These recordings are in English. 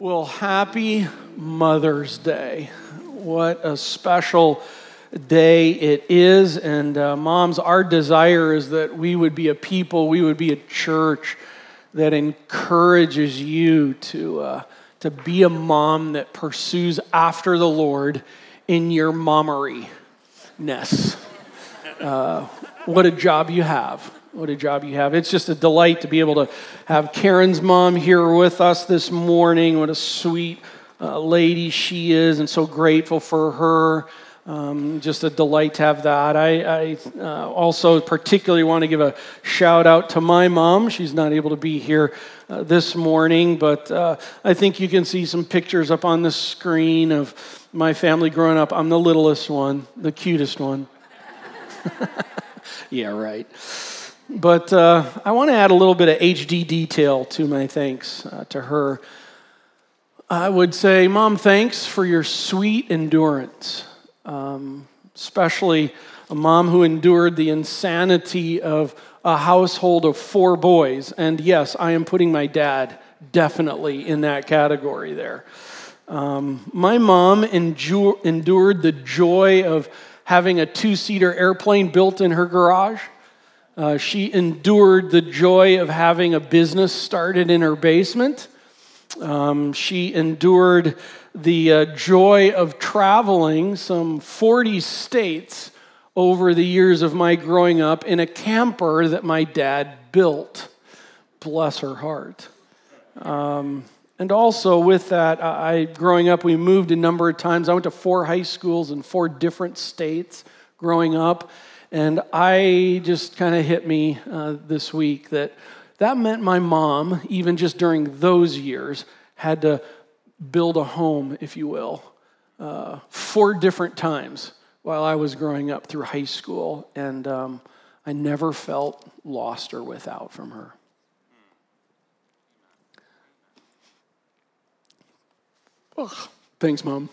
Well, happy Mother's Day. What a special day it is. And, uh, moms, our desire is that we would be a people, we would be a church that encourages you to, uh, to be a mom that pursues after the Lord in your mommery ness. Uh, what a job you have. What a job you have. It's just a delight to be able to have Karen's mom here with us this morning. What a sweet uh, lady she is, and so grateful for her. Um, just a delight to have that. I, I uh, also particularly want to give a shout out to my mom. She's not able to be here uh, this morning, but uh, I think you can see some pictures up on the screen of my family growing up. I'm the littlest one, the cutest one. yeah, right. But uh, I want to add a little bit of HD detail to my thanks uh, to her. I would say, Mom, thanks for your sweet endurance, um, especially a mom who endured the insanity of a household of four boys. And yes, I am putting my dad definitely in that category there. Um, my mom endure, endured the joy of having a two seater airplane built in her garage. Uh, she endured the joy of having a business started in her basement. Um, she endured the uh, joy of traveling some 40 states over the years of my growing up in a camper that my dad built. Bless her heart. Um, and also with that, I growing up, we moved a number of times. I went to four high schools in four different states growing up. And I just kind of hit me uh, this week that that meant my mom, even just during those years, had to build a home, if you will, uh, four different times while I was growing up through high school. And um, I never felt lost or without from her. Oh, thanks, Mom.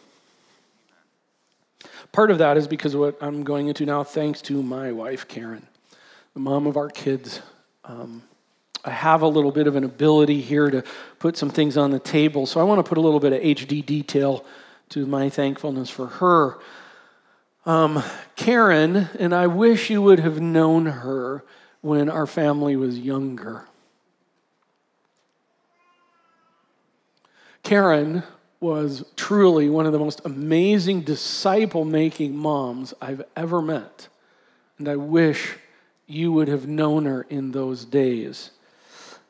Part of that is because of what I'm going into now, thanks to my wife, Karen, the mom of our kids. Um, I have a little bit of an ability here to put some things on the table, so I want to put a little bit of HD detail to my thankfulness for her. Um, Karen, and I wish you would have known her when our family was younger. Karen was truly one of the most amazing disciple making moms I've ever met. And I wish you would have known her in those days.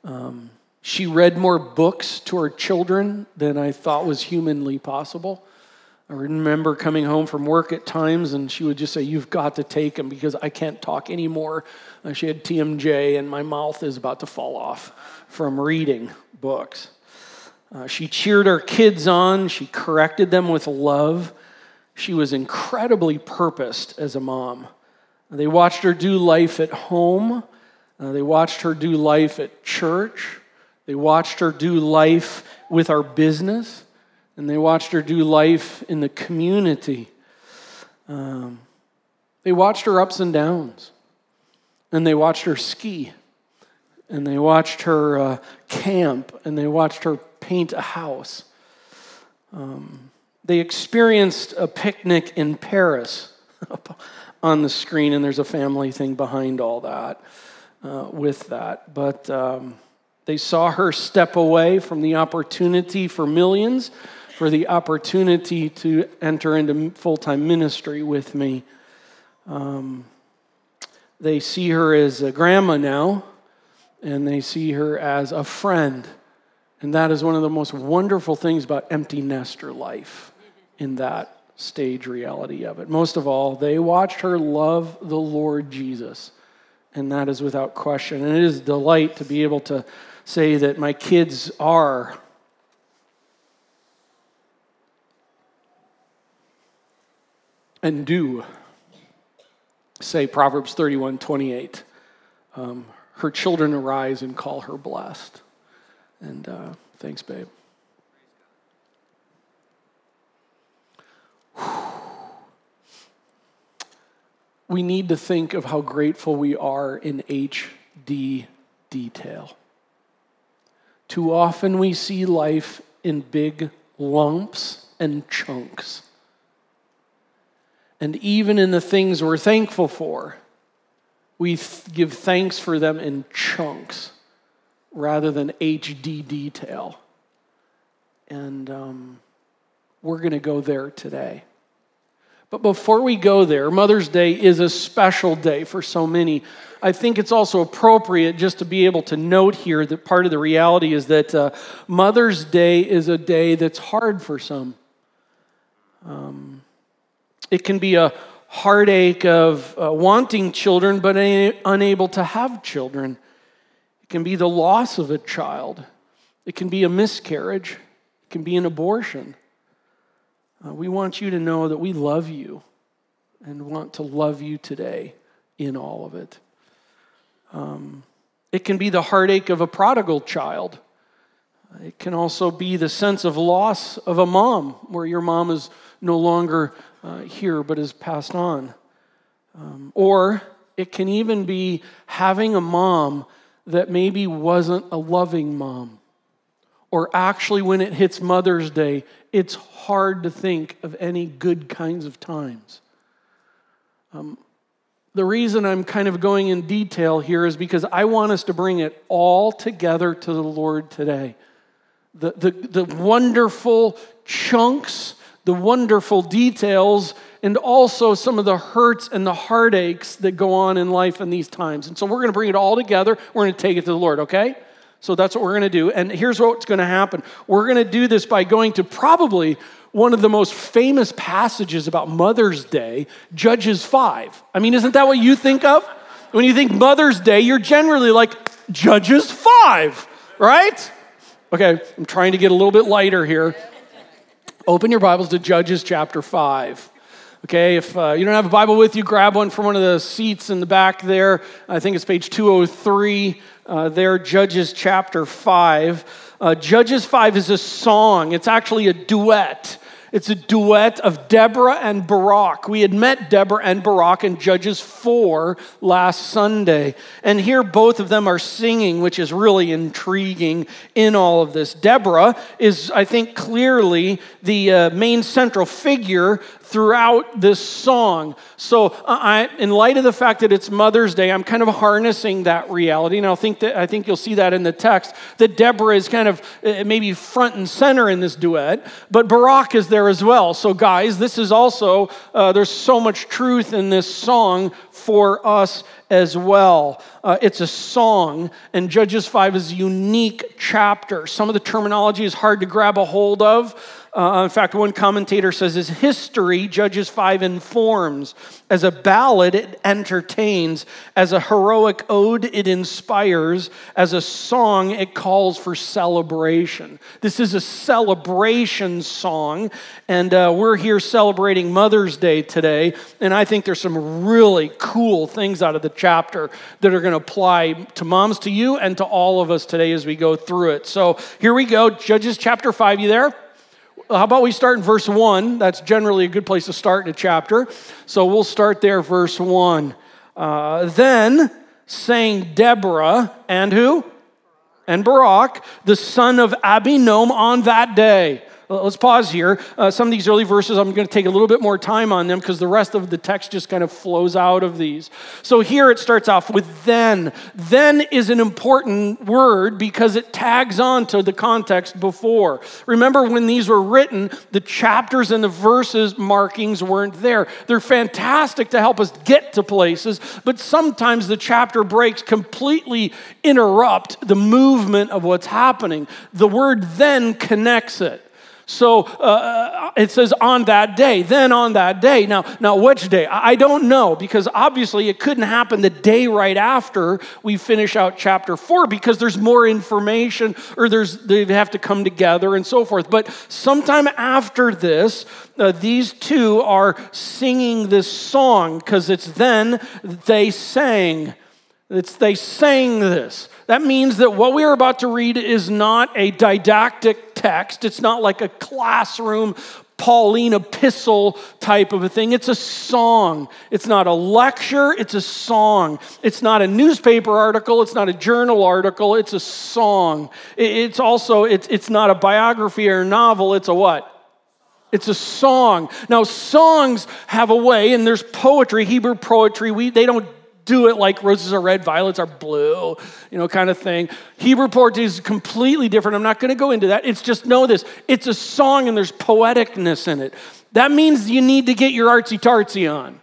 Um, she read more books to her children than I thought was humanly possible. I remember coming home from work at times and she would just say, You've got to take them because I can't talk anymore. Uh, she had TMJ and my mouth is about to fall off from reading books. Uh, she cheered our kids on, she corrected them with love. She was incredibly purposed as a mom. They watched her do life at home, uh, they watched her do life at church, they watched her do life with our business, and they watched her do life in the community. Um, they watched her ups and downs, and they watched her ski, and they watched her uh, camp, and they watched her paint a house. Um, they experienced a picnic in Paris on the screen, and there's a family thing behind all that uh, with that. But um, they saw her step away from the opportunity for millions, for the opportunity to enter into full time ministry with me. Um, they see her as a grandma now, and they see her as a friend and that is one of the most wonderful things about empty nester life in that stage reality of it. Most of all, they watched her love the Lord Jesus. And that is without question. And it is delight to be able to say that my kids are and do say Proverbs 31 28. Um, her children arise and call her blessed. And uh, thanks, babe. We need to think of how grateful we are in HD detail. Too often we see life in big lumps and chunks. And even in the things we're thankful for, we th- give thanks for them in chunks rather than HD detail. And um, we're going to go there today. But before we go there, Mother's Day is a special day for so many. I think it's also appropriate just to be able to note here that part of the reality is that uh, Mother's Day is a day that's hard for some. Um, it can be a heartache of uh, wanting children but unable to have children. It can be the loss of a child. It can be a miscarriage. It can be an abortion. Uh, we want you to know that we love you and want to love you today in all of it. Um, it can be the heartache of a prodigal child. It can also be the sense of loss of a mom, where your mom is no longer uh, here but is passed on. Um, or it can even be having a mom that maybe wasn't a loving mom. Or actually, when it hits Mother's Day, it's hard to think of any good kinds of times. Um, the reason I'm kind of going in detail here is because I want us to bring it all together to the Lord today. The, the, the wonderful chunks, the wonderful details, and also some of the hurts and the heartaches that go on in life in these times. And so we're going to bring it all together. We're going to take it to the Lord, okay? So that's what we're going to do. And here's what's going to happen we're going to do this by going to probably one of the most famous passages about Mother's Day, Judges 5. I mean, isn't that what you think of? When you think Mother's Day, you're generally like, Judges 5, right? Okay, I'm trying to get a little bit lighter here. Open your Bibles to Judges chapter 5. Okay, if uh, you don't have a Bible with you, grab one from one of the seats in the back there. I think it's page 203 uh, there, Judges chapter 5. Uh, Judges 5 is a song, it's actually a duet. It's a duet of Deborah and Barak. We had met Deborah and Barak in Judges 4 last Sunday. And here both of them are singing, which is really intriguing in all of this. Deborah is, I think, clearly the uh, main central figure throughout this song. So, uh, I, in light of the fact that it's Mother's Day, I'm kind of harnessing that reality, and I think that I think you'll see that in the text that Deborah is kind of uh, maybe front and center in this duet, but Barak is there as well. So, guys, this is also uh, there's so much truth in this song for us as well. Uh, it's a song, and Judges 5 is a unique chapter. Some of the terminology is hard to grab a hold of. Uh, in fact, one commentator says his history, Judges 5 informs. As a ballad, it entertains. As a heroic ode, it inspires. As a song, it calls for celebration. This is a celebration song, and uh, we're here celebrating Mother's Day today. And I think there's some really cool things out of the chapter that are going to apply to moms, to you, and to all of us today as we go through it. So here we go Judges chapter 5. You there? How about we start in verse 1? That's generally a good place to start in a chapter. So we'll start there, verse 1. Uh, then sang Deborah and who? And Barak, the son of Abinoam, on that day. Let's pause here. Uh, some of these early verses, I'm going to take a little bit more time on them because the rest of the text just kind of flows out of these. So here it starts off with then. Then is an important word because it tags on to the context before. Remember when these were written, the chapters and the verses markings weren't there. They're fantastic to help us get to places, but sometimes the chapter breaks completely interrupt the movement of what's happening. The word then connects it. So uh, it says on that day, then on that day. Now, now which day? I don't know because obviously it couldn't happen the day right after we finish out chapter four because there's more information or there's they have to come together and so forth. But sometime after this, uh, these two are singing this song because it's then they sang. It's they sang this. That means that what we are about to read is not a didactic text. It's not like a classroom Pauline epistle type of a thing. It's a song. It's not a lecture, it's a song. It's not a newspaper article, it's not a journal article, it's a song. It's also, it's, it's not a biography or a novel, it's a what? It's a song. Now, songs have a way, and there's poetry, Hebrew poetry. We, they don't do it like roses are red, violets are blue, you know, kind of thing. Hebrew poetry is completely different. I'm not going to go into that. It's just know this it's a song and there's poeticness in it. That means you need to get your artsy tartsy on.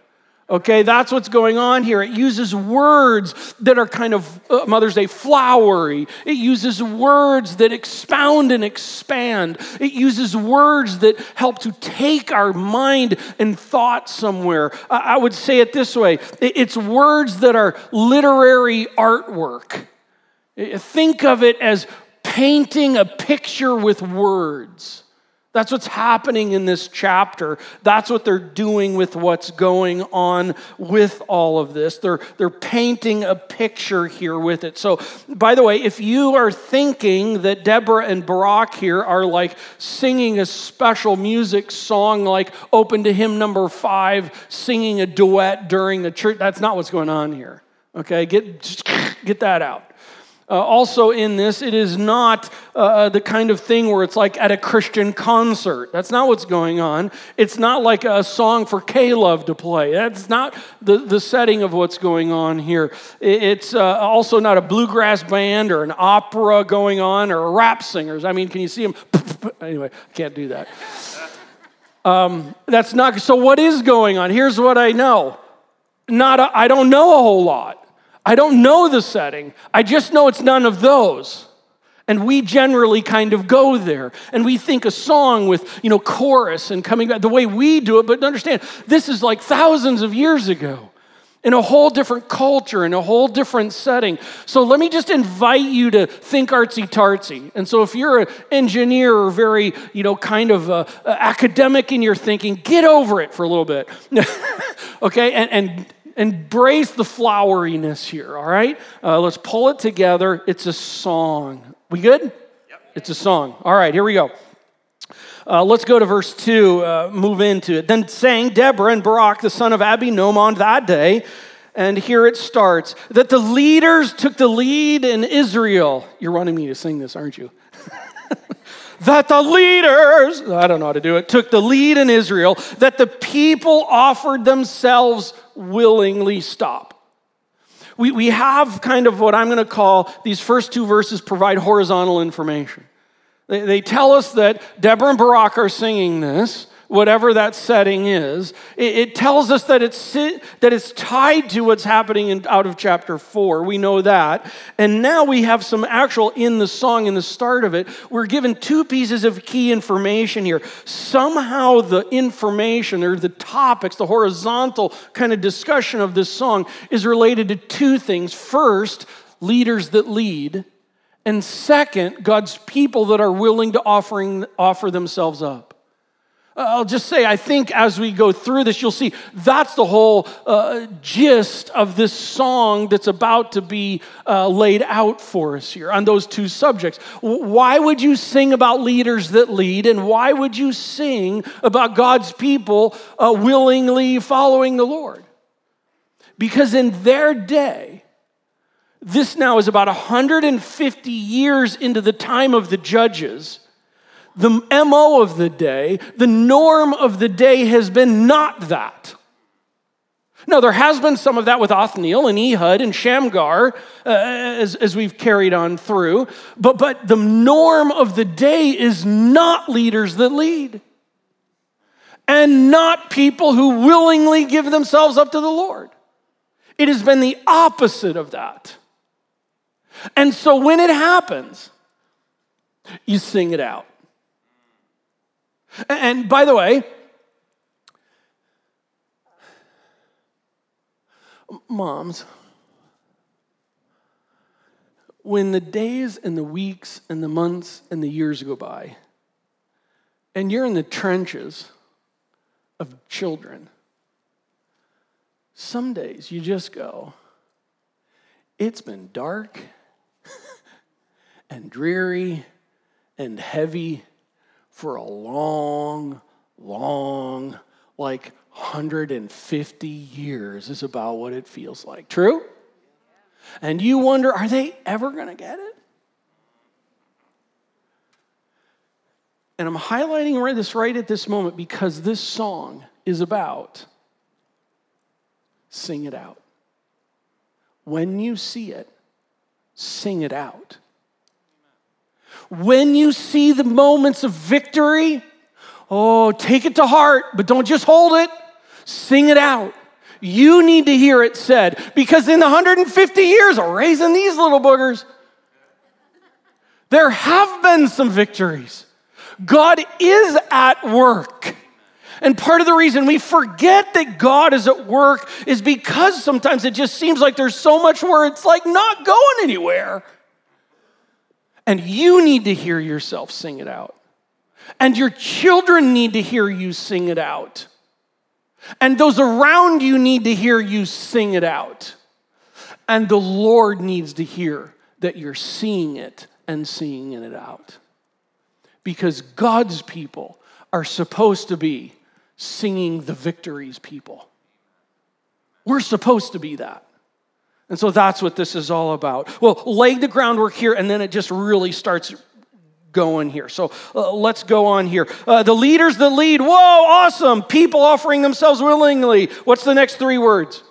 Okay, that's what's going on here. It uses words that are kind of uh, Mother's Day flowery. It uses words that expound and expand. It uses words that help to take our mind and thought somewhere. I would say it this way it's words that are literary artwork. Think of it as painting a picture with words. That's what's happening in this chapter. That's what they're doing with what's going on with all of this. They're, they're painting a picture here with it. So, by the way, if you are thinking that Deborah and Barak here are like singing a special music song, like open to hymn number five, singing a duet during the church, that's not what's going on here. Okay, get, get that out. Uh, also, in this, it is not uh, uh, the kind of thing where it's like at a Christian concert. That's not what's going on. It's not like a song for K Love to play. That's not the, the setting of what's going on here. It's uh, also not a bluegrass band or an opera going on or rap singers. I mean, can you see them? anyway, I can't do that. Um, that's not so. What is going on? Here's what I know. Not I don't know a whole lot. I don't know the setting. I just know it's none of those. And we generally kind of go there. And we think a song with, you know, chorus and coming back the way we do it. But understand, this is like thousands of years ago in a whole different culture, in a whole different setting. So let me just invite you to think artsy tartsy. And so if you're an engineer or very, you know, kind of uh, academic in your thinking, get over it for a little bit. okay? And, and embrace the floweriness here, all right? Uh, let's pull it together. It's a song. We good? Yep. It's a song. All right, here we go. Uh, let's go to verse 2, uh, move into it. Then sang Deborah and Barak, the son of Abinoam, on that day. And here it starts that the leaders took the lead in Israel. You're wanting me to sing this, aren't you? That the leaders, I don't know how to do it, took the lead in Israel, that the people offered themselves willingly stop. We, we have kind of what I'm going to call these first two verses provide horizontal information. They, they tell us that Deborah and Barak are singing this, whatever that setting is, it, it tells us that it's, that it's tied to what's happening in, out of chapter 4. We know that. And now we have some actual in the song, in the start of it, we're given two pieces of key information here. Somehow the information or the topics, the horizontal kind of discussion of this song is related to two things. First, leaders that lead. And second, God's people that are willing to offering, offer themselves up. I'll just say, I think as we go through this, you'll see that's the whole uh, gist of this song that's about to be uh, laid out for us here on those two subjects. Why would you sing about leaders that lead, and why would you sing about God's people uh, willingly following the Lord? Because in their day, this now is about 150 years into the time of the judges the MO of the day, the norm of the day has been not that. Now, there has been some of that with Othniel and Ehud and Shamgar uh, as, as we've carried on through, but, but the norm of the day is not leaders that lead and not people who willingly give themselves up to the Lord. It has been the opposite of that. And so when it happens, you sing it out. And by the way, moms, when the days and the weeks and the months and the years go by, and you're in the trenches of children, some days you just go, it's been dark and dreary and heavy for a long, long, like 150 years is about what it feels like. True? And you wonder, are they ever going to get it? And I'm highlighting this right at this moment because this song is about sing it out. When you see it, sing it out. When you see the moments of victory, oh, take it to heart, but don't just hold it, sing it out. You need to hear it said because in the 150 years of raising these little boogers, there have been some victories. God is at work. And part of the reason we forget that God is at work is because sometimes it just seems like there's so much where it's like not going anywhere. And you need to hear yourself sing it out. And your children need to hear you sing it out. And those around you need to hear you sing it out. And the Lord needs to hear that you're seeing it and seeing it out because God's people are supposed to be singing the victories people. We're supposed to be that. And so that's what this is all about. Well, lay the groundwork here, and then it just really starts going here. So uh, let's go on here. Uh, the leaders that lead, whoa, awesome. People offering themselves willingly. What's the next three words?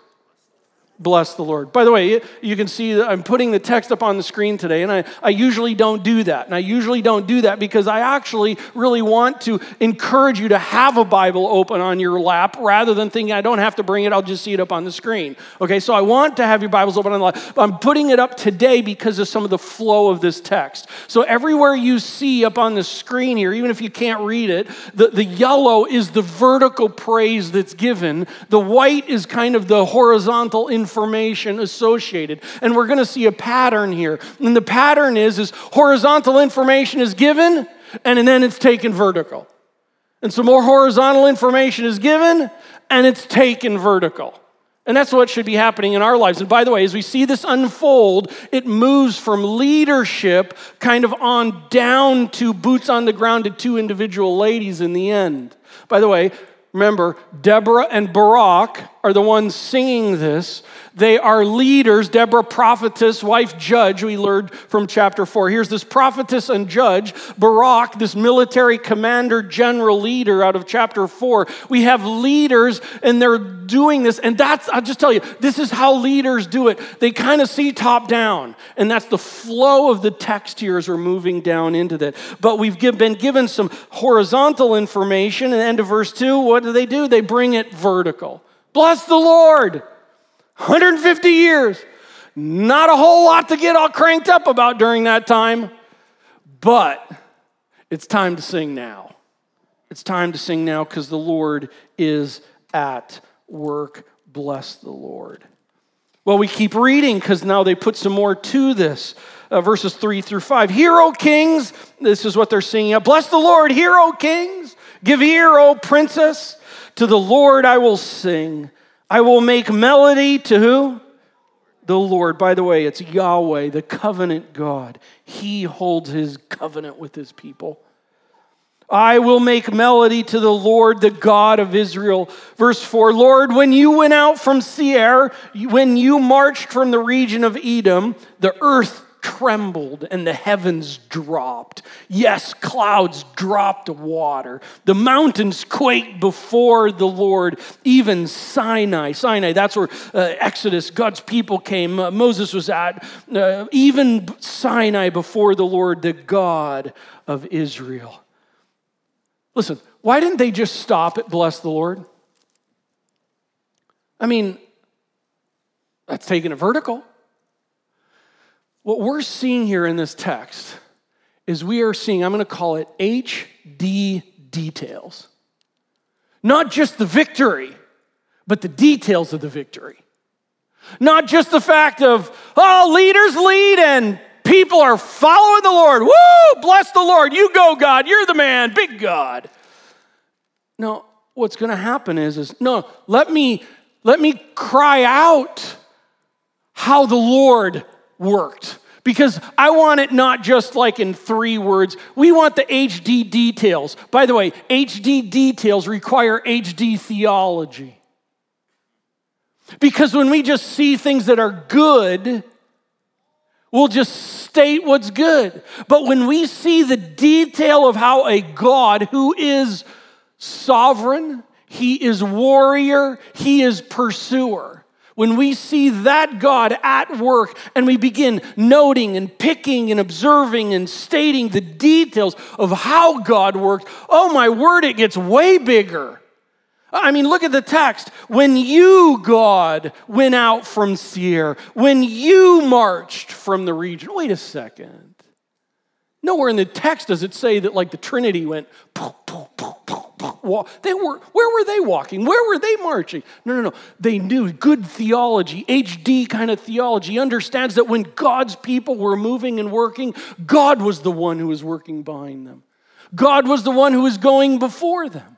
Bless the Lord. By the way, you can see that I'm putting the text up on the screen today, and I, I usually don't do that. And I usually don't do that because I actually really want to encourage you to have a Bible open on your lap rather than thinking I don't have to bring it, I'll just see it up on the screen. Okay, so I want to have your Bibles open on the lap. But I'm putting it up today because of some of the flow of this text. So everywhere you see up on the screen here, even if you can't read it, the, the yellow is the vertical praise that's given, the white is kind of the horizontal in information associated. And we're going to see a pattern here. And the pattern is, is horizontal information is given and then it's taken vertical. And so more horizontal information is given and it's taken vertical. And that's what should be happening in our lives. And by the way, as we see this unfold, it moves from leadership kind of on down to boots on the ground to two individual ladies in the end. By the way, remember, Deborah and Barak are the ones singing this. They are leaders. Deborah, prophetess, wife, judge, we learned from chapter 4. Here's this prophetess and judge. Barak, this military commander, general leader out of chapter 4. We have leaders and they're doing this. And that's, I'll just tell you, this is how leaders do it. They kind of see top down. And that's the flow of the text here as we're moving down into that. But we've been given some horizontal information. And end of verse 2, what do they do? They bring it vertical. Bless the Lord. 150 years. Not a whole lot to get all cranked up about during that time, but it's time to sing now. It's time to sing now because the Lord is at work. Bless the Lord. Well, we keep reading because now they put some more to this. Uh, verses 3 through 5. Hear, O kings, this is what they're singing. Bless the Lord, hear, O kings. Give ear, O princess. To the Lord I will sing. I will make melody to who? The Lord. By the way, it's Yahweh, the covenant God. He holds his covenant with his people. I will make melody to the Lord, the God of Israel. Verse 4 Lord, when you went out from Seir, when you marched from the region of Edom, the earth trembled and the heavens dropped. Yes, clouds dropped water. The mountains quaked before the Lord, even Sinai. Sinai, that's where uh, Exodus, God's people came. Uh, Moses was at. Uh, even Sinai before the Lord, the God of Israel. Listen, why didn't they just stop at bless the Lord? I mean, that's taking it vertical. What we're seeing here in this text is we are seeing, I'm going to call it HD details. Not just the victory, but the details of the victory. Not just the fact of, oh, leaders lead and people are following the Lord. Woo, bless the Lord. You go, God. You're the man, big God. No, what's going to happen is, is no, let me, let me cry out how the Lord worked Because I want it not just like in three words. We want the HD details. By the way, HD details require HD theology. Because when we just see things that are good, we'll just state what's good. But when we see the detail of how a God who is sovereign, he is warrior, he is pursuer. When we see that God at work and we begin noting and picking and observing and stating the details of how God worked, oh my word, it gets way bigger. I mean, look at the text. When you, God, went out from Seir, when you marched from the region. Wait a second. Nowhere in the text does it say that, like, the Trinity went, poof, poof, they were, where were they walking? Where were they marching? No, no, no. They knew good theology, HD kind of theology, understands that when God's people were moving and working, God was the one who was working behind them. God was the one who was going before them.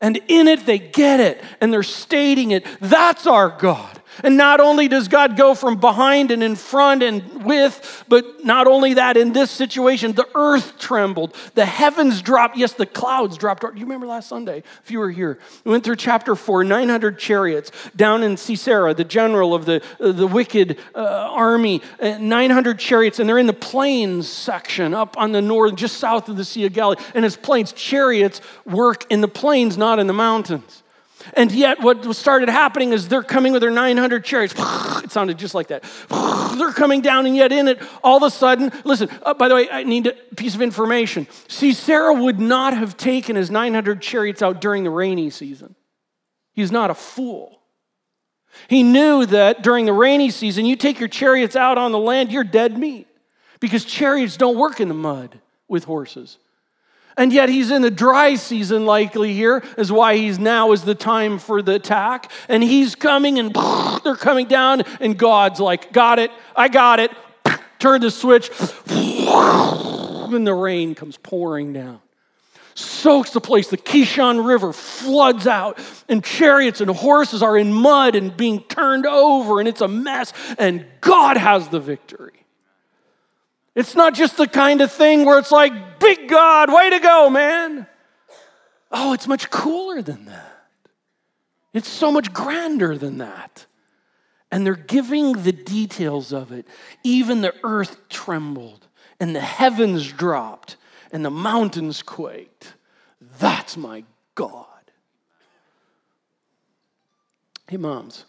And in it, they get it and they're stating it. That's our God. And not only does God go from behind and in front and with, but not only that, in this situation, the earth trembled, the heavens dropped. Yes, the clouds dropped. You remember last Sunday, if you were here, we went through chapter four 900 chariots down in Sisera, the general of the, uh, the wicked uh, army, uh, 900 chariots, and they're in the plains section up on the north, just south of the Sea of Galilee. And it's plains. Chariots work in the plains, not in the mountains. And yet, what started happening is they're coming with their 900 chariots. It sounded just like that. They're coming down, and yet in it, all of a sudden, listen, uh, by the way, I need a piece of information. Sisera would not have taken his 900 chariots out during the rainy season. He's not a fool. He knew that during the rainy season, you take your chariots out on the land, you're dead meat because chariots don't work in the mud with horses. And yet he's in the dry season, likely here, is why he's now is the time for the attack. And he's coming and they're coming down, and God's like, Got it, I got it. Turn the switch. And the rain comes pouring down. Soaks the place. The Kishon River floods out, and chariots and horses are in mud and being turned over, and it's a mess. And God has the victory. It's not just the kind of thing where it's like, big God, way to go, man. Oh, it's much cooler than that. It's so much grander than that. And they're giving the details of it. Even the earth trembled, and the heavens dropped, and the mountains quaked. That's my God. Hey, moms.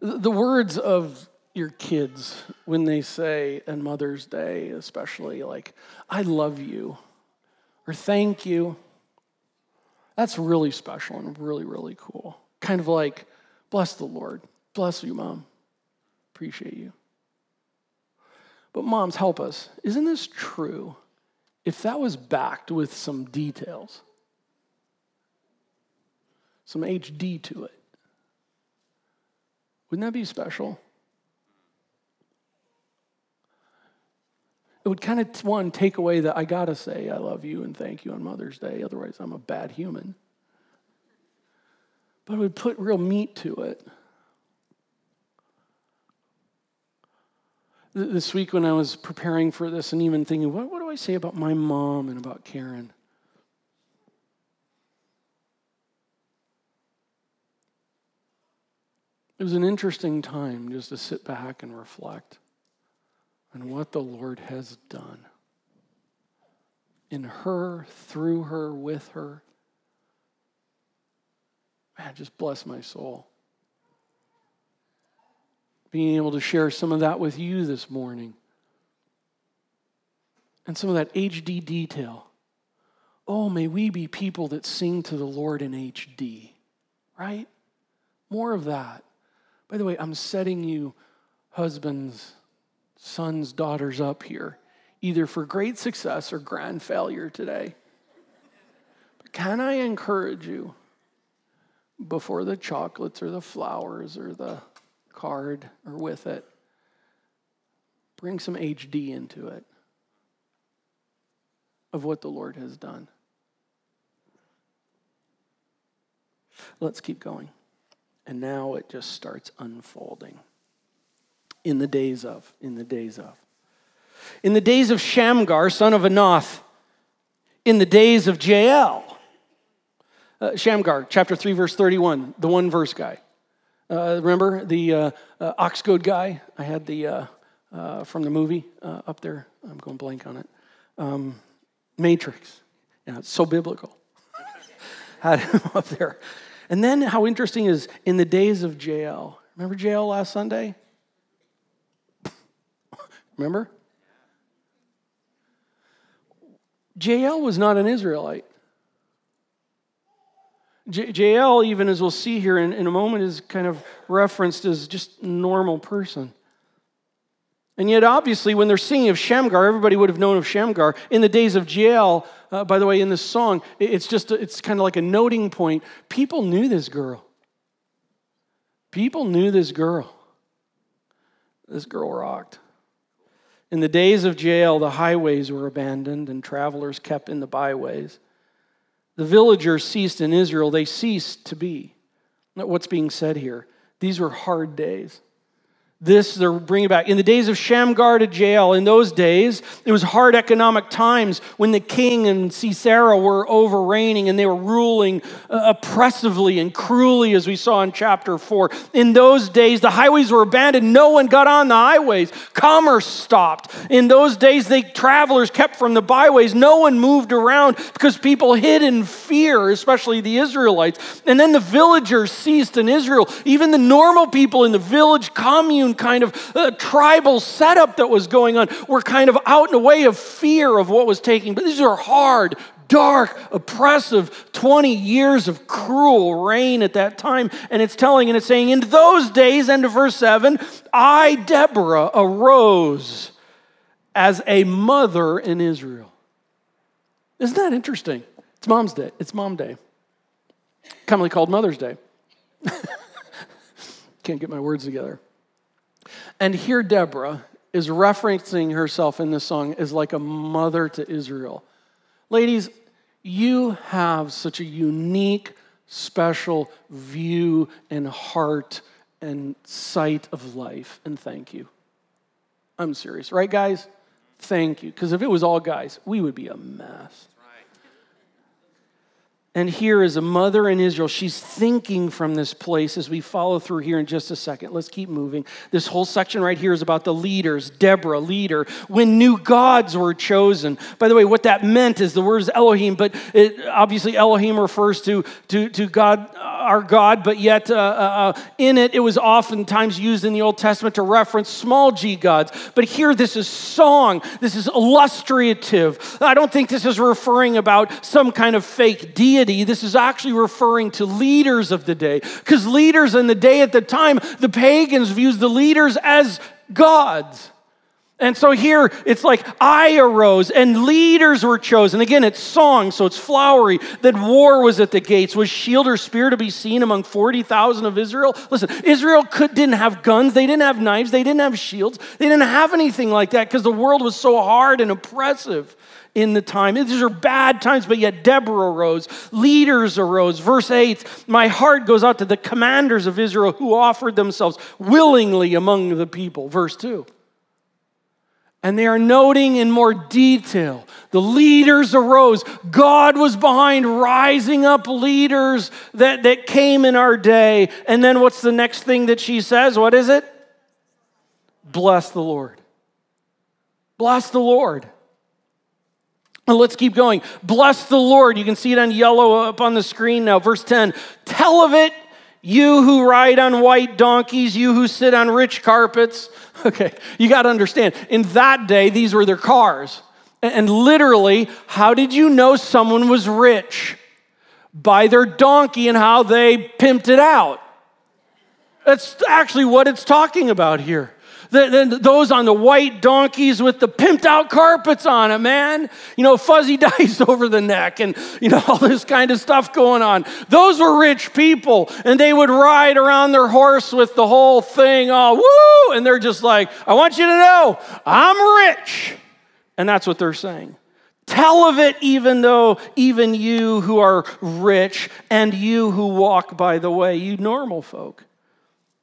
The words of your kids when they say, on Mother's Day especially, like, I love you or thank you. That's really special and really, really cool. Kind of like, bless the Lord. Bless you, Mom. Appreciate you. But, moms, help us. Isn't this true if that was backed with some details, some HD to it? Wouldn't that be special? It would kind of, one, take away that I got to say I love you and thank you on Mother's Day, otherwise, I'm a bad human. But it would put real meat to it. This week, when I was preparing for this and even thinking, what, what do I say about my mom and about Karen? It was an interesting time just to sit back and reflect and what the Lord has done in her, through her, with her. Man, just bless my soul. Being able to share some of that with you this morning. And some of that HD detail. Oh, may we be people that sing to the Lord in HD, right? More of that. By the way, I'm setting you, husbands, sons, daughters up here, either for great success or grand failure today. But can I encourage you before the chocolates or the flowers or the card or with it? Bring some HD into it of what the Lord has done. Let's keep going. And now it just starts unfolding. In the days of, in the days of. In the days of Shamgar, son of Anath, in the days of Jael. Uh, Shamgar, chapter 3, verse 31, the one verse guy. Uh, remember the uh, uh, ox goad guy? I had the uh, uh, from the movie uh, up there. I'm going blank on it. Um, Matrix. Yeah, it's so biblical. had him up there. And then how interesting is in the days of Jael. Remember Jael last Sunday? Remember? Jael was not an Israelite. J- Jael, even as we'll see here in, in a moment, is kind of referenced as just normal person. And yet, obviously, when they're singing of Shamgar, everybody would have known of Shamgar. In the days of Jael, uh, by the way, in this song, it's just, it's kind of like a noting point. People knew this girl. People knew this girl. This girl rocked. In the days of Jael, the highways were abandoned and travelers kept in the byways. The villagers ceased in Israel, they ceased to be. What's being said here? These were hard days. This they're bringing back. In the days of Shamgar to Jael in those days, it was hard economic times when the king and Sisera were overreigning and they were ruling uh, oppressively and cruelly, as we saw in chapter 4. In those days, the highways were abandoned. No one got on the highways. Commerce stopped. In those days, the travelers kept from the byways. No one moved around because people hid in fear, especially the Israelites. And then the villagers ceased in Israel. Even the normal people in the village commune kind of uh, tribal setup that was going on were kind of out in a way of fear of what was taking. But these are hard, dark, oppressive 20 years of cruel reign at that time. And it's telling and it's saying, In those days, end of verse 7, I, Deborah, arose as a mother in Israel. Isn't that interesting? It's mom's day. It's mom day. Commonly called Mother's Day. Can't get my words together. And here, Deborah is referencing herself in this song as like a mother to Israel. Ladies, you have such a unique, special view and heart and sight of life, and thank you. I'm serious, right, guys? Thank you. Because if it was all guys, we would be a mess. And here is a mother in Israel. She's thinking from this place as we follow through here in just a second. Let's keep moving. This whole section right here is about the leaders. Deborah, leader. When new gods were chosen. By the way, what that meant is the word is Elohim, but it, obviously Elohim refers to, to, to God our God, but yet uh, uh, uh, in it, it was oftentimes used in the Old Testament to reference small g gods. But here, this is song, this is illustrative. I don't think this is referring about some kind of fake deity. This is actually referring to leaders of the day. Because leaders in the day at the time, the pagans views the leaders as gods. And so here it's like I arose and leaders were chosen. Again, it's song, so it's flowery. That war was at the gates. Was shield or spear to be seen among 40,000 of Israel? Listen, Israel could, didn't have guns, they didn't have knives, they didn't have shields, they didn't have anything like that because the world was so hard and oppressive in the time. These are bad times, but yet Deborah arose, leaders arose. Verse 8 My heart goes out to the commanders of Israel who offered themselves willingly among the people. Verse 2 and they are noting in more detail. The leaders arose. God was behind rising up leaders that, that came in our day. And then what's the next thing that she says? What is it? Bless the Lord. Bless the Lord. And let's keep going. Bless the Lord. You can see it on yellow up on the screen now. Verse 10 Tell of it, you who ride on white donkeys, you who sit on rich carpets. Okay, you got to understand, in that day, these were their cars. And literally, how did you know someone was rich? By their donkey and how they pimped it out. That's actually what it's talking about here. Those on the white donkeys with the pimped out carpets on it, man. You know, fuzzy dice over the neck and, you know, all this kind of stuff going on. Those were rich people, and they would ride around their horse with the whole thing all woo, and they're just like, I want you to know, I'm rich. And that's what they're saying. Tell of it, even though even you who are rich and you who walk by the way, you normal folk.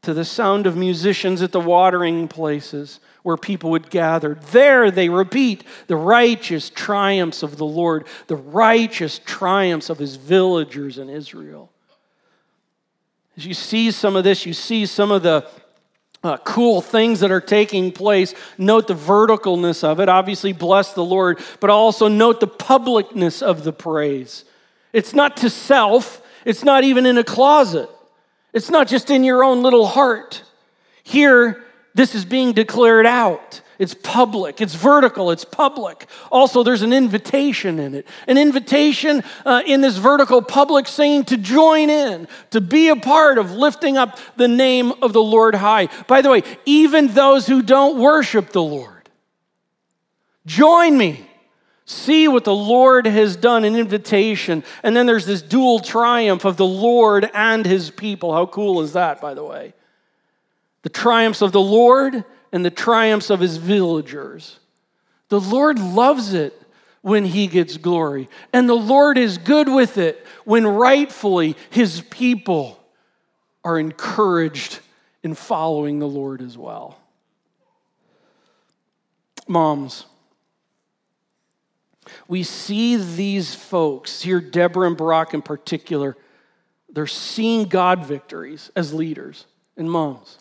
To the sound of musicians at the watering places where people would gather. There they repeat the righteous triumphs of the Lord, the righteous triumphs of his villagers in Israel. As you see some of this, you see some of the uh, cool things that are taking place. Note the verticalness of it. Obviously, bless the Lord, but also note the publicness of the praise. It's not to self, it's not even in a closet, it's not just in your own little heart. Here, this is being declared out. It's public, it's vertical, it's public. Also, there's an invitation in it. An invitation uh, in this vertical public singing to join in, to be a part of lifting up the name of the Lord high. By the way, even those who don't worship the Lord, join me. See what the Lord has done, an invitation. And then there's this dual triumph of the Lord and his people. How cool is that, by the way? The triumphs of the Lord and the triumphs of his villagers. The Lord loves it when he gets glory, and the Lord is good with it when rightfully his people are encouraged in following the Lord as well. Moms, we see these folks, here Deborah and Barak in particular, they're seeing God victories as leaders and moms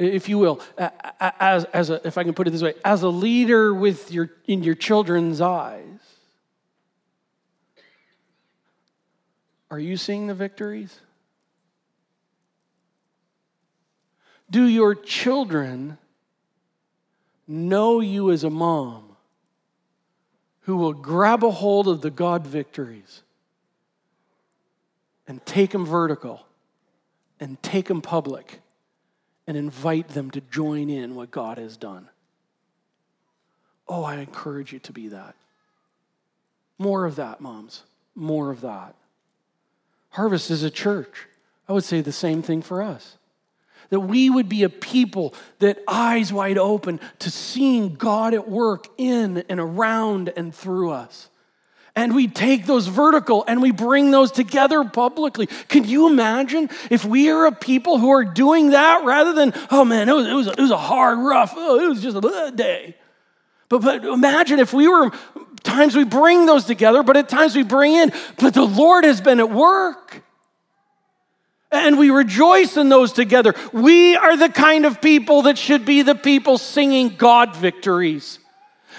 if you will, as, as a, if I can put it this way, as a leader with your, in your children's eyes, are you seeing the victories? Do your children know you as a mom who will grab a hold of the God victories and take them vertical and take them public? and invite them to join in what God has done. Oh, I encourage you to be that. More of that, moms. More of that. Harvest is a church. I would say the same thing for us. That we would be a people that eyes wide open to seeing God at work in and around and through us and we take those vertical and we bring those together publicly. Can you imagine if we are a people who are doing that rather than, oh man, it was, it was, a, it was a hard, rough, oh, it was just a day. But, but imagine if we were, times we bring those together, but at times we bring in, but the Lord has been at work. And we rejoice in those together. We are the kind of people that should be the people singing God victories.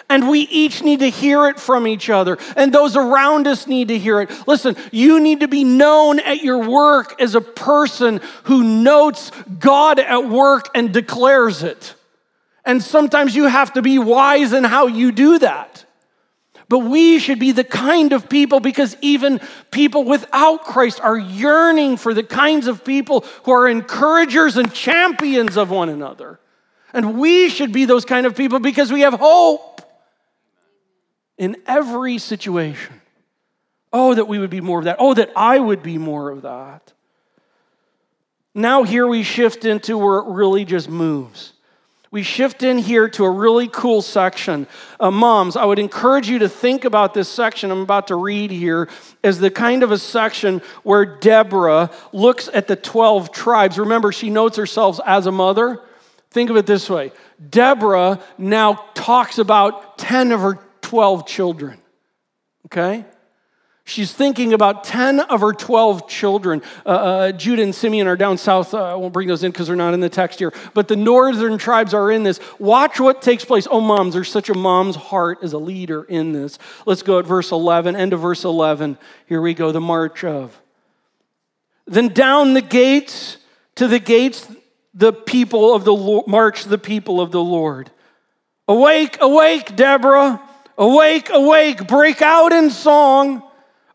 And we each need to hear it from each other. And those around us need to hear it. Listen, you need to be known at your work as a person who notes God at work and declares it. And sometimes you have to be wise in how you do that. But we should be the kind of people because even people without Christ are yearning for the kinds of people who are encouragers and champions of one another. And we should be those kind of people because we have hope in every situation. Oh, that we would be more of that. Oh, that I would be more of that. Now, here we shift into where it really just moves. We shift in here to a really cool section. Uh, moms, I would encourage you to think about this section I'm about to read here as the kind of a section where Deborah looks at the 12 tribes. Remember, she notes herself as a mother. Think of it this way Deborah now talks about 10 of her 12 children. Okay? She's thinking about 10 of her 12 children. Uh, uh, Judah and Simeon are down south. Uh, I won't bring those in because they're not in the text here. But the northern tribes are in this. Watch what takes place. Oh, moms, there's such a mom's heart as a leader in this. Let's go at verse 11, end of verse 11. Here we go, the march of. Then down the gates to the gates, the people of the Lord, march the people of the Lord. Awake, awake, Deborah. Awake, awake, break out in song.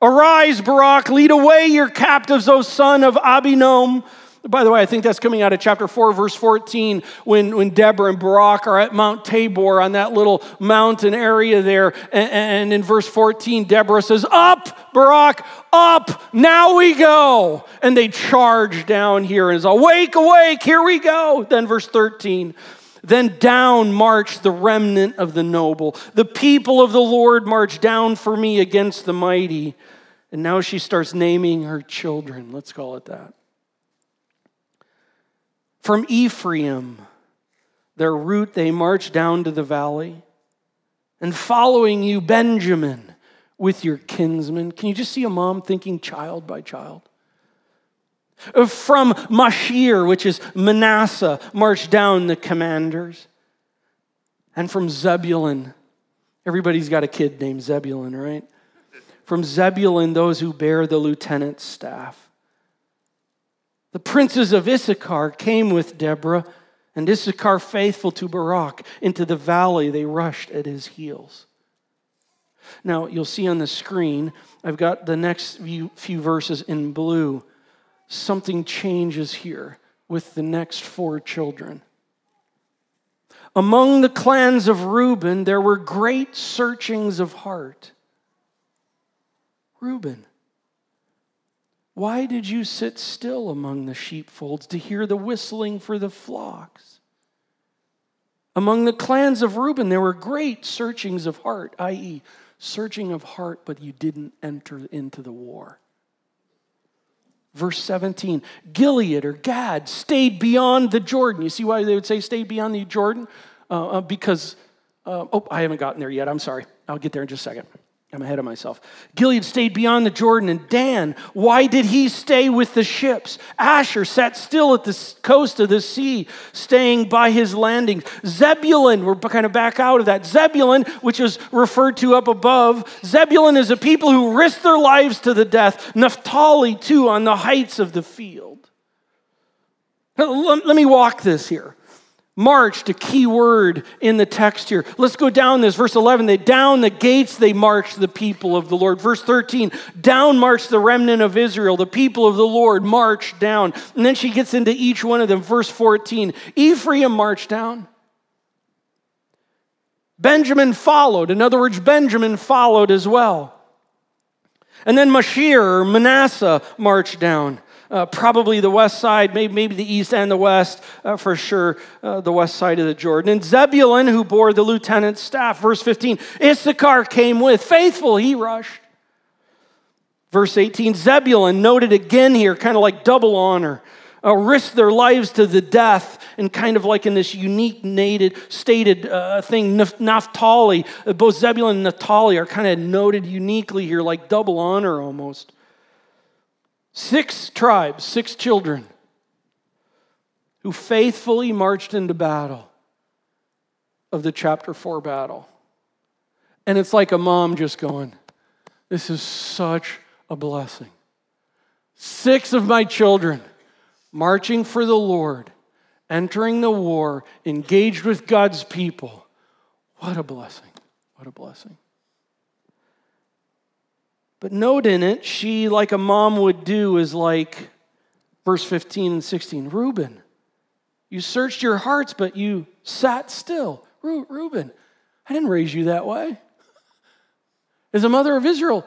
Arise, Barak, lead away your captives, O son of Abinoam. By the way, I think that's coming out of chapter 4, verse 14, when, when Deborah and Barak are at Mount Tabor on that little mountain area there. And, and in verse 14, Deborah says, Up, Barak, up, now we go. And they charge down here and is awake, awake, here we go. Then verse 13, then down marched the remnant of the noble. The people of the Lord marched down for me against the mighty. And now she starts naming her children. Let's call it that. From Ephraim, their route, they march down to the valley. And following you, Benjamin, with your kinsmen. Can you just see a mom thinking child by child? From Machir, which is Manasseh, march down the commanders. And from Zebulun, everybody's got a kid named Zebulun, right? From Zebulun, those who bear the lieutenant's staff. The princes of Issachar came with Deborah, and Issachar, faithful to Barak, into the valley they rushed at his heels. Now, you'll see on the screen, I've got the next few, few verses in blue. Something changes here with the next four children. Among the clans of Reuben, there were great searchings of heart. Reuben, why did you sit still among the sheepfolds to hear the whistling for the flocks? Among the clans of Reuben, there were great searchings of heart, i.e., searching of heart, but you didn't enter into the war. Verse 17 Gilead or Gad stayed beyond the Jordan. You see why they would say stayed beyond the Jordan? Uh, uh, because, uh, oh, I haven't gotten there yet. I'm sorry. I'll get there in just a second. I'm ahead of myself. Gilead stayed beyond the Jordan, and Dan, why did he stay with the ships? Asher sat still at the coast of the sea, staying by his landings. Zebulun, we're kind of back out of that. Zebulun, which is referred to up above, Zebulun is a people who risk their lives to the death. Naphtali, too, on the heights of the field. Let me walk this here marched, a key word in the text here. Let's go down this. Verse 11, they down the gates, they marched the people of the Lord. Verse 13, down marched the remnant of Israel, the people of the Lord marched down. And then she gets into each one of them. Verse 14, Ephraim marched down. Benjamin followed. In other words, Benjamin followed as well. And then Machir, Manasseh, marched down uh, probably the west side, maybe, maybe the east and the west, uh, for sure, uh, the west side of the Jordan. And Zebulun, who bore the lieutenant's staff, verse 15, Issachar came with, faithful, he rushed. Verse 18, Zebulun noted again here, kind of like double honor. Uh, risked their lives to the death, and kind of like in this unique nated, stated uh, thing, Naphtali, both Zebulun and Naphtali are kind of noted uniquely here, like double honor almost. Six tribes, six children who faithfully marched into battle of the chapter 4 battle. And it's like a mom just going, This is such a blessing. Six of my children marching for the Lord, entering the war, engaged with God's people. What a blessing. What a blessing. But note in it, she, like a mom would do, is like verse 15 and 16 Reuben, you searched your hearts, but you sat still. Reuben, I didn't raise you that way. As a mother of Israel,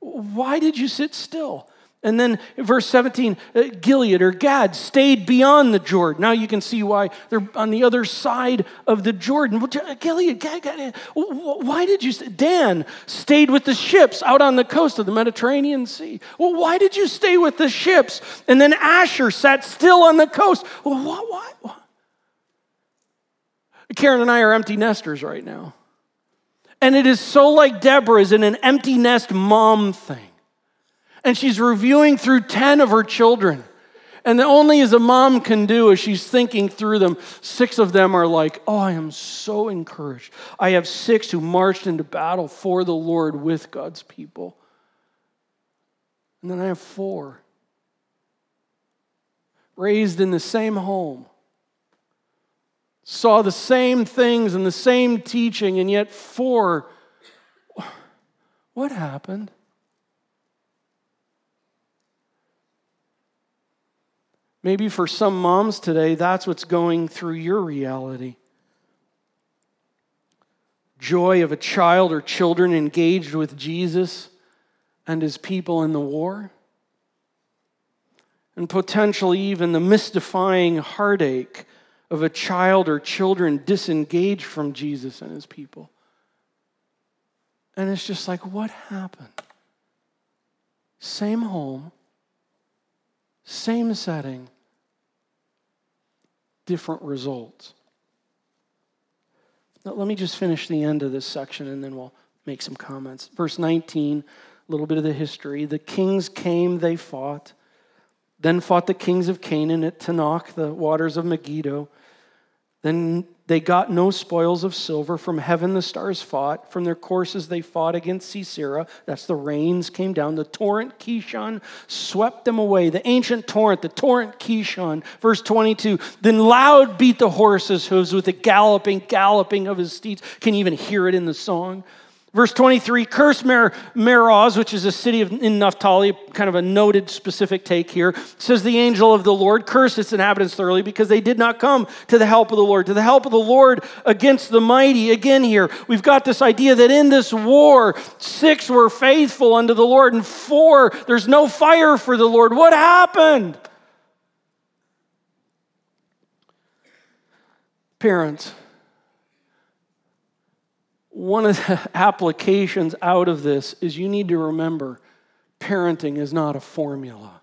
why did you sit still? And then verse 17, uh, Gilead or Gad stayed beyond the Jordan. Now you can see why they're on the other side of the Jordan. Gilead, Gad, Gad, why did you, Dan stayed with the ships out on the coast of the Mediterranean Sea. Well, why did you stay with the ships? And then Asher sat still on the coast. Well, what, what? Karen and I are empty nesters right now. And it is so like Deborah's in an empty nest mom thing and she's reviewing through 10 of her children. And the only as a mom can do is she's thinking through them. Six of them are like, Oh, I am so encouraged. I have six who marched into battle for the Lord with God's people. And then I have four raised in the same home, saw the same things and the same teaching, and yet four. What happened? Maybe for some moms today, that's what's going through your reality. Joy of a child or children engaged with Jesus and his people in the war. And potentially even the mystifying heartache of a child or children disengaged from Jesus and his people. And it's just like, what happened? Same home, same setting, different results. Now, let me just finish the end of this section and then we'll make some comments. Verse 19, a little bit of the history. The kings came, they fought. Then fought the kings of Canaan at Taanach, the waters of Megiddo. Then they got no spoils of silver. From heaven the stars fought. From their courses they fought against Sisera. That's the rains came down. The torrent Kishon swept them away. The ancient torrent, the torrent Kishon. Verse 22 Then loud beat the horses' hooves with the galloping, galloping of his steeds. Can you even hear it in the song? Verse 23, curse Mer- Meroz, which is a city of, in Naphtali, kind of a noted specific take here, says the angel of the Lord, curse its inhabitants thoroughly because they did not come to the help of the Lord, to the help of the Lord against the mighty. Again, here, we've got this idea that in this war, six were faithful unto the Lord, and four, there's no fire for the Lord. What happened? Parents, one of the applications out of this is you need to remember parenting is not a formula.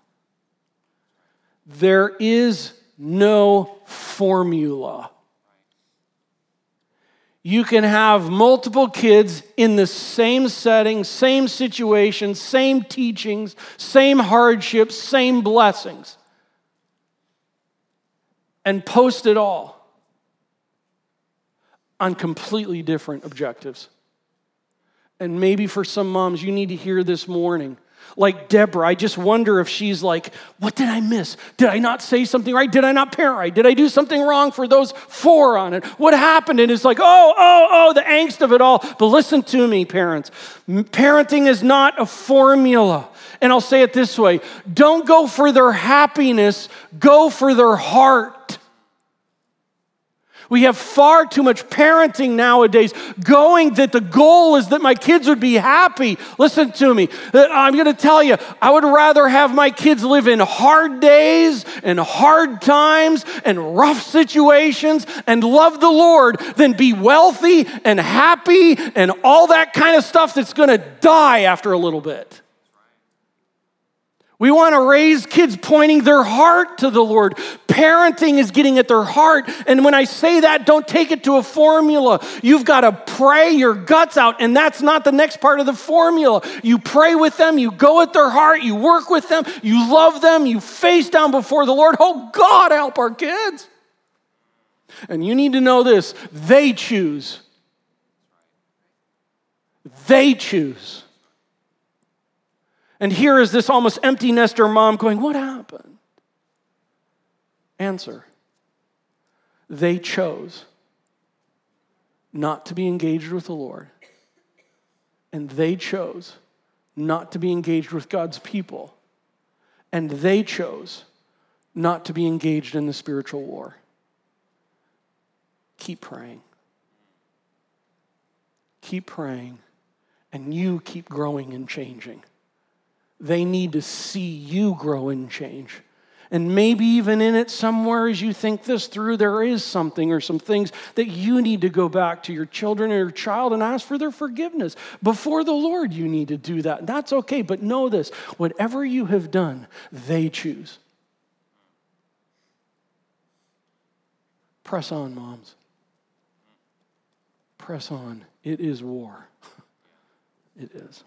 There is no formula. You can have multiple kids in the same setting, same situation, same teachings, same hardships, same blessings, and post it all on completely different objectives. And maybe for some moms, you need to hear this morning. Like Deborah, I just wonder if she's like, What did I miss? Did I not say something right? Did I not parent right? Did I do something wrong for those four on it? What happened? And it's like, Oh, oh, oh, the angst of it all. But listen to me, parents. Parenting is not a formula. And I'll say it this way don't go for their happiness, go for their heart. We have far too much parenting nowadays going that the goal is that my kids would be happy. Listen to me. Uh, I'm going to tell you, I would rather have my kids live in hard days and hard times and rough situations and love the Lord than be wealthy and happy and all that kind of stuff that's going to die after a little bit. We want to raise kids pointing their heart to the Lord. Parenting is getting at their heart. And when I say that, don't take it to a formula. You've got to pray your guts out, and that's not the next part of the formula. You pray with them, you go at their heart, you work with them, you love them, you face down before the Lord. Oh, God, help our kids. And you need to know this they choose. They choose. And here is this almost empty nester mom going, What happened? Answer they chose not to be engaged with the Lord, and they chose not to be engaged with God's people, and they chose not to be engaged in the spiritual war. Keep praying. Keep praying, and you keep growing and changing. They need to see you grow and change. And maybe even in it, somewhere as you think this through, there is something or some things that you need to go back to your children or your child and ask for their forgiveness. Before the Lord, you need to do that. That's okay, but know this whatever you have done, they choose. Press on, moms. Press on. It is war. It is.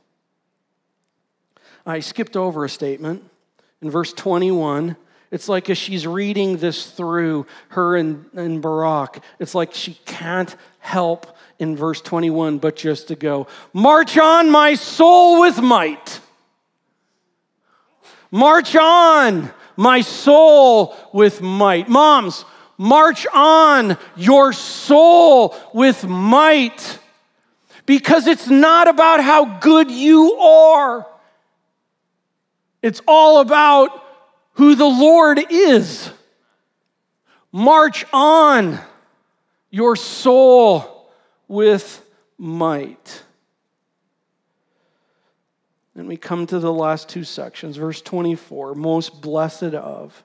I skipped over a statement in verse 21. It's like as she's reading this through, her and, and Barak, it's like she can't help in verse 21 but just to go, March on, my soul, with might. March on, my soul, with might. Moms, march on your soul with might because it's not about how good you are. It's all about who the Lord is. March on your soul with might. Then we come to the last two sections, verse 24 most blessed of.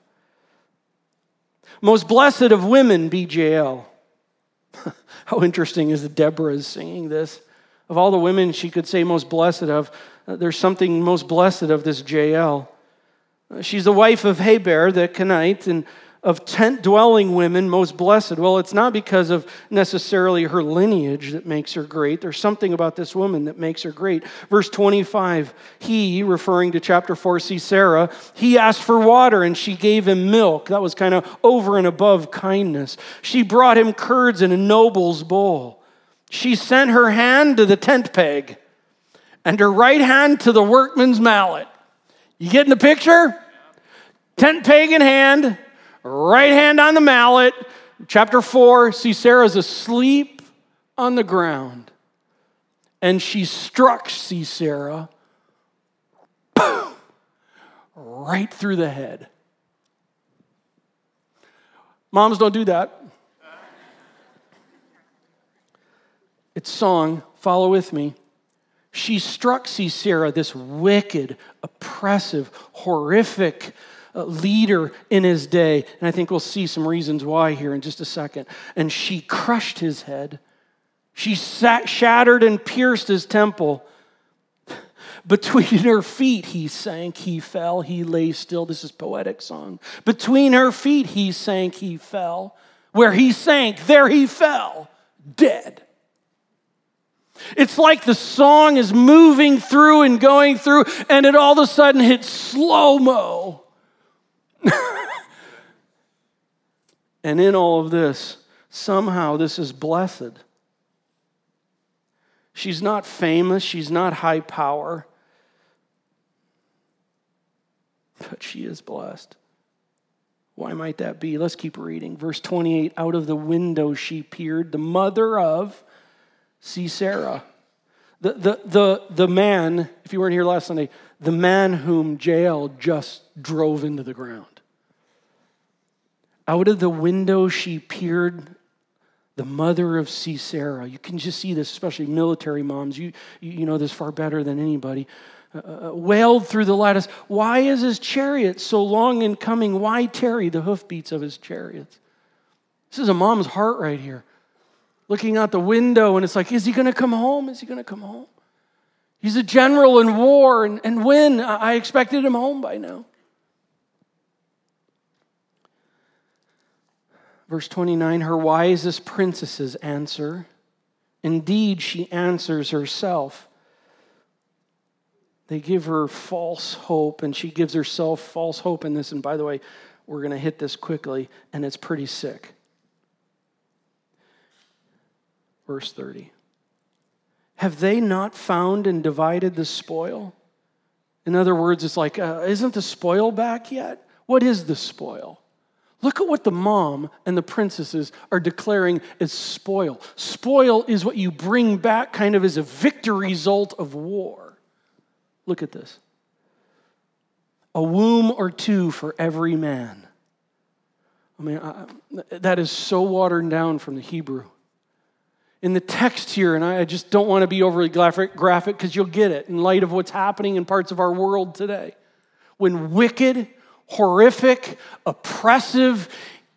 Most blessed of women, be Jael. How interesting is that Deborah is singing this. Of all the women she could say most blessed of, there's something most blessed of this Jael. Uh, she's the wife of Heber, the Kenite, and of tent dwelling women most blessed. Well, it's not because of necessarily her lineage that makes her great. There's something about this woman that makes her great. Verse 25, he, referring to chapter 4, Sisera, he asked for water and she gave him milk. That was kind of over and above kindness. She brought him curds in a noble's bowl. She sent her hand to the tent peg and her right hand to the workman's mallet. You getting the picture? Tent peg in hand, right hand on the mallet. Chapter 4 Sisera's asleep on the ground. And she struck Sisera right through the head. Moms don't do that. It's song, follow with me. She struck Sisera, this wicked, oppressive, horrific, uh, leader in his day. And I think we'll see some reasons why here in just a second. And she crushed his head. She sat, shattered and pierced his temple. Between her feet he sank, he fell, he lay still. This is poetic song. Between her feet he sank, he fell. Where he sank, there he fell, dead. It's like the song is moving through and going through, and it all of a sudden hits slow mo. and in all of this, somehow this is blessed. She's not famous, she's not high power, but she is blessed. Why might that be? Let's keep reading. Verse 28 Out of the window she peered, the mother of Sisera. The, the, the, the man, if you weren't here last Sunday, the man whom Jael just drove into the ground. Out of the window she peered, the mother of Sisera. You can just see this, especially military moms. You, you know this far better than anybody. Uh, uh, wailed through the lattice. Why is his chariot so long in coming? Why tarry the hoofbeats of his chariots? This is a mom's heart right here. Looking out the window, and it's like, is he going to come home? Is he going to come home? He's a general in war, and, and when? I expected him home by now. Verse 29 Her wisest princesses answer. Indeed, she answers herself. They give her false hope, and she gives herself false hope in this. And by the way, we're going to hit this quickly, and it's pretty sick. Verse 30. Have they not found and divided the spoil? In other words, it's like, uh, isn't the spoil back yet? What is the spoil? Look at what the mom and the princesses are declaring as spoil. Spoil is what you bring back kind of as a victory result of war. Look at this a womb or two for every man. I mean, I, that is so watered down from the Hebrew in the text here, and I just don't want to be overly graphic because you'll get it in light of what's happening in parts of our world today. When wicked, horrific, oppressive,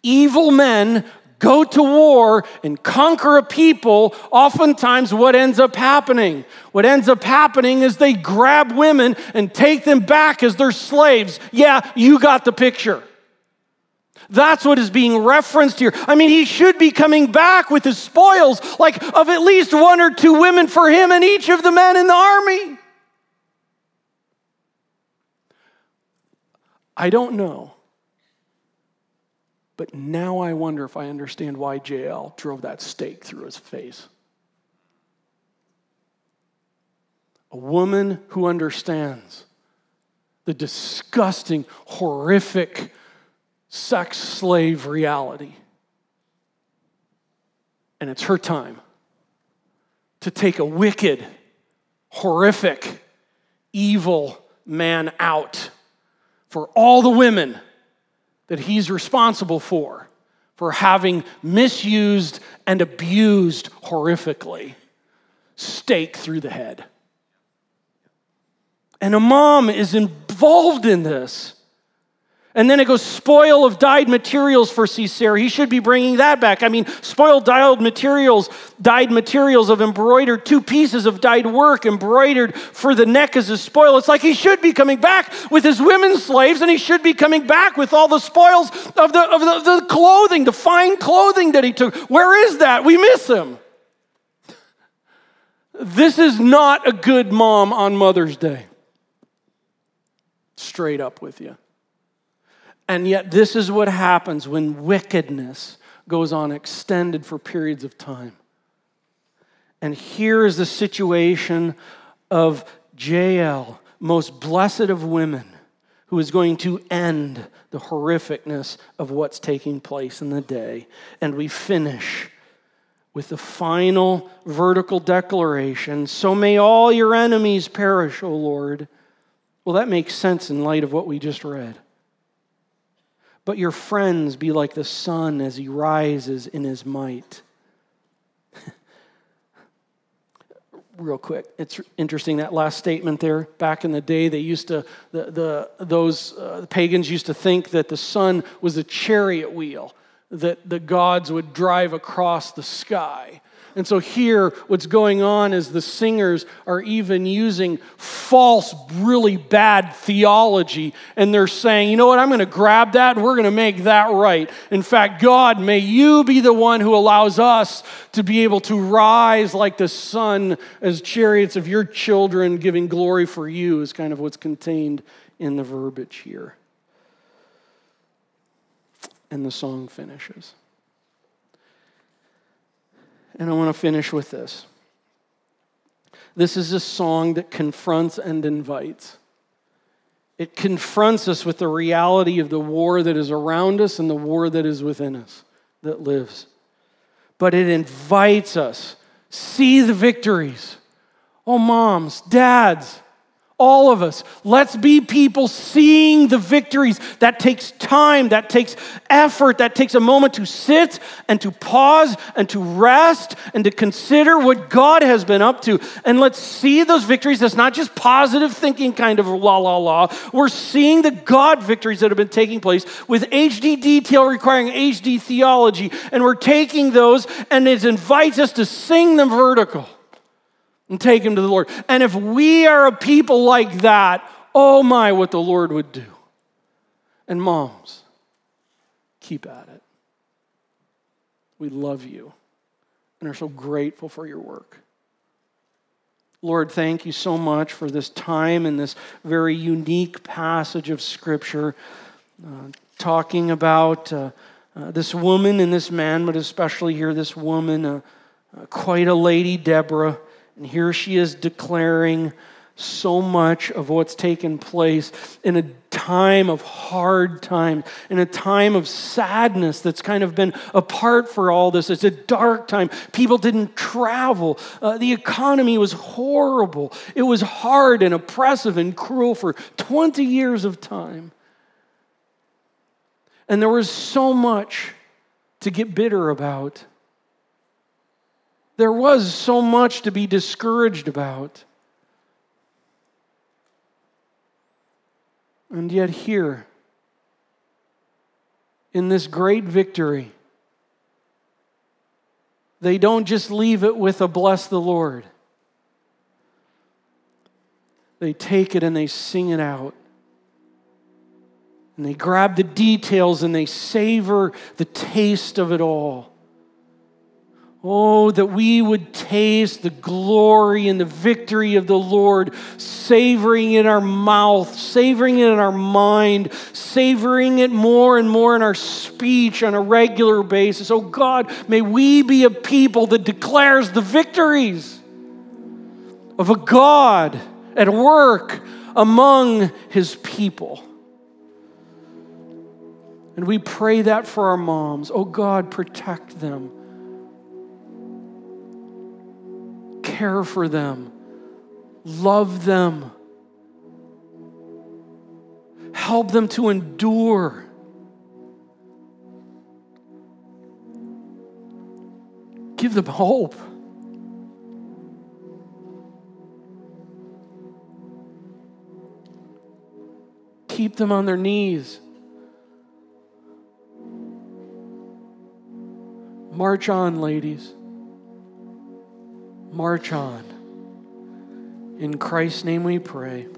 evil men go to war and conquer a people, oftentimes what ends up happening? What ends up happening is they grab women and take them back as their slaves. Yeah, you got the picture. That's what is being referenced here. I mean, he should be coming back with his spoils, like of at least one or two women for him and each of the men in the army. I don't know. But now I wonder if I understand why Jael drove that stake through his face. A woman who understands the disgusting, horrific, sex slave reality. And it's her time to take a wicked, horrific, evil man out for all the women that he's responsible for, for having misused and abused horrifically. Stake through the head. And a mom is involved in this. And then it goes spoil of dyed materials for Sisera. He should be bringing that back. I mean, spoiled dyed materials, dyed materials of embroidered, two pieces of dyed work embroidered for the neck as a spoil. It's like he should be coming back with his women slaves, and he should be coming back with all the spoils of the, of the, the clothing, the fine clothing that he took. Where is that? We miss him. This is not a good mom on Mother's Day. Straight up with you. And yet, this is what happens when wickedness goes on extended for periods of time. And here is the situation of Jael, most blessed of women, who is going to end the horrificness of what's taking place in the day. And we finish with the final vertical declaration So may all your enemies perish, O Lord. Well, that makes sense in light of what we just read. But your friends be like the sun as he rises in his might. Real quick, it's interesting that last statement there. Back in the day, they used to, the, the, those uh, the pagans used to think that the sun was a chariot wheel that the gods would drive across the sky. And so here, what's going on is the singers are even using false, really bad theology. And they're saying, you know what, I'm going to grab that and we're going to make that right. In fact, God, may you be the one who allows us to be able to rise like the sun as chariots of your children, giving glory for you, is kind of what's contained in the verbiage here. And the song finishes. And I want to finish with this. This is a song that confronts and invites. It confronts us with the reality of the war that is around us and the war that is within us, that lives. But it invites us. See the victories. Oh, moms, dads, all of us. Let's be people seeing the victories. That takes time, that takes effort, that takes a moment to sit and to pause and to rest and to consider what God has been up to. And let's see those victories. That's not just positive thinking kind of la la la. We're seeing the God victories that have been taking place with HD detail requiring HD theology. And we're taking those and it invites us to sing them vertical and take him to the Lord. And if we are a people like that, oh my, what the Lord would do. And moms, keep at it. We love you and are so grateful for your work. Lord, thank you so much for this time and this very unique passage of Scripture, uh, talking about uh, uh, this woman and this man, but especially here, this woman, uh, uh, quite a lady, Deborah. And here she is declaring so much of what's taken place in a time of hard times, in a time of sadness that's kind of been apart for all this. It's a dark time. People didn't travel. Uh, the economy was horrible. It was hard and oppressive and cruel for 20 years of time. And there was so much to get bitter about. There was so much to be discouraged about. And yet, here, in this great victory, they don't just leave it with a bless the Lord. They take it and they sing it out. And they grab the details and they savor the taste of it all. Oh, that we would taste the glory and the victory of the Lord, savoring it in our mouth, savoring it in our mind, savoring it more and more in our speech on a regular basis. Oh God, may we be a people that declares the victories of a God at work among his people. And we pray that for our moms. Oh God, protect them. care for them, love them, help them to endure. Give them hope. Keep them on their knees. March on, ladies. March on. In Christ's name we pray.